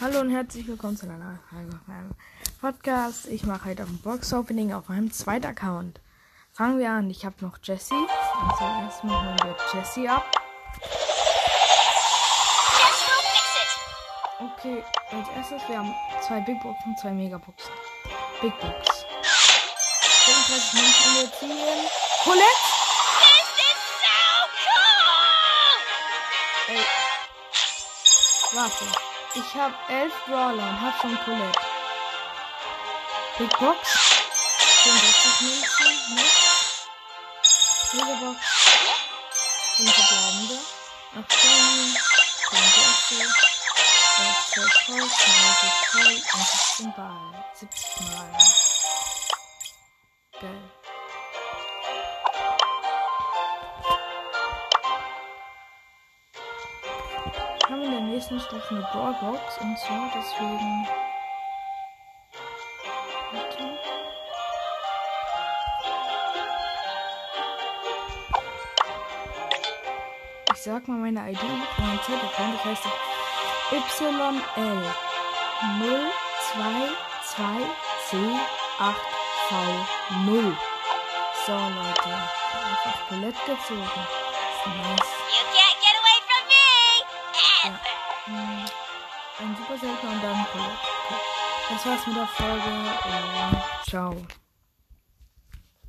Hallo und herzlich willkommen zu einer neuen Podcast. Ich mache heute ein Box-Opening auf meinem zweiten Account. Fangen wir an. Ich habe noch Jessie. Also erstmal holen wir Jessie ab. Okay, als erstes, wir haben zwei Big Boxen, zwei Megaboxen. Big Box. 35 Münzen wir ziehen. Colette! Ey. Warte. Ich habe elf Brawler und habe schon Colette. Big Box. 64 Münzen. Nichts. Megabox. 5 verbleibende. 18. 20. 12 voll, 30 voll und 17 Ball. 70 Mal. Haben in der nächsten Stufe eine Brawlbox und zwar deswegen. Ich sag mal meine ID von meinem Z-Account, das heißt YL 022C8V0. So Leute, einfach Colette gezogen. Ist nice. Super seltener und dann. Das war's mit der Folge ciao.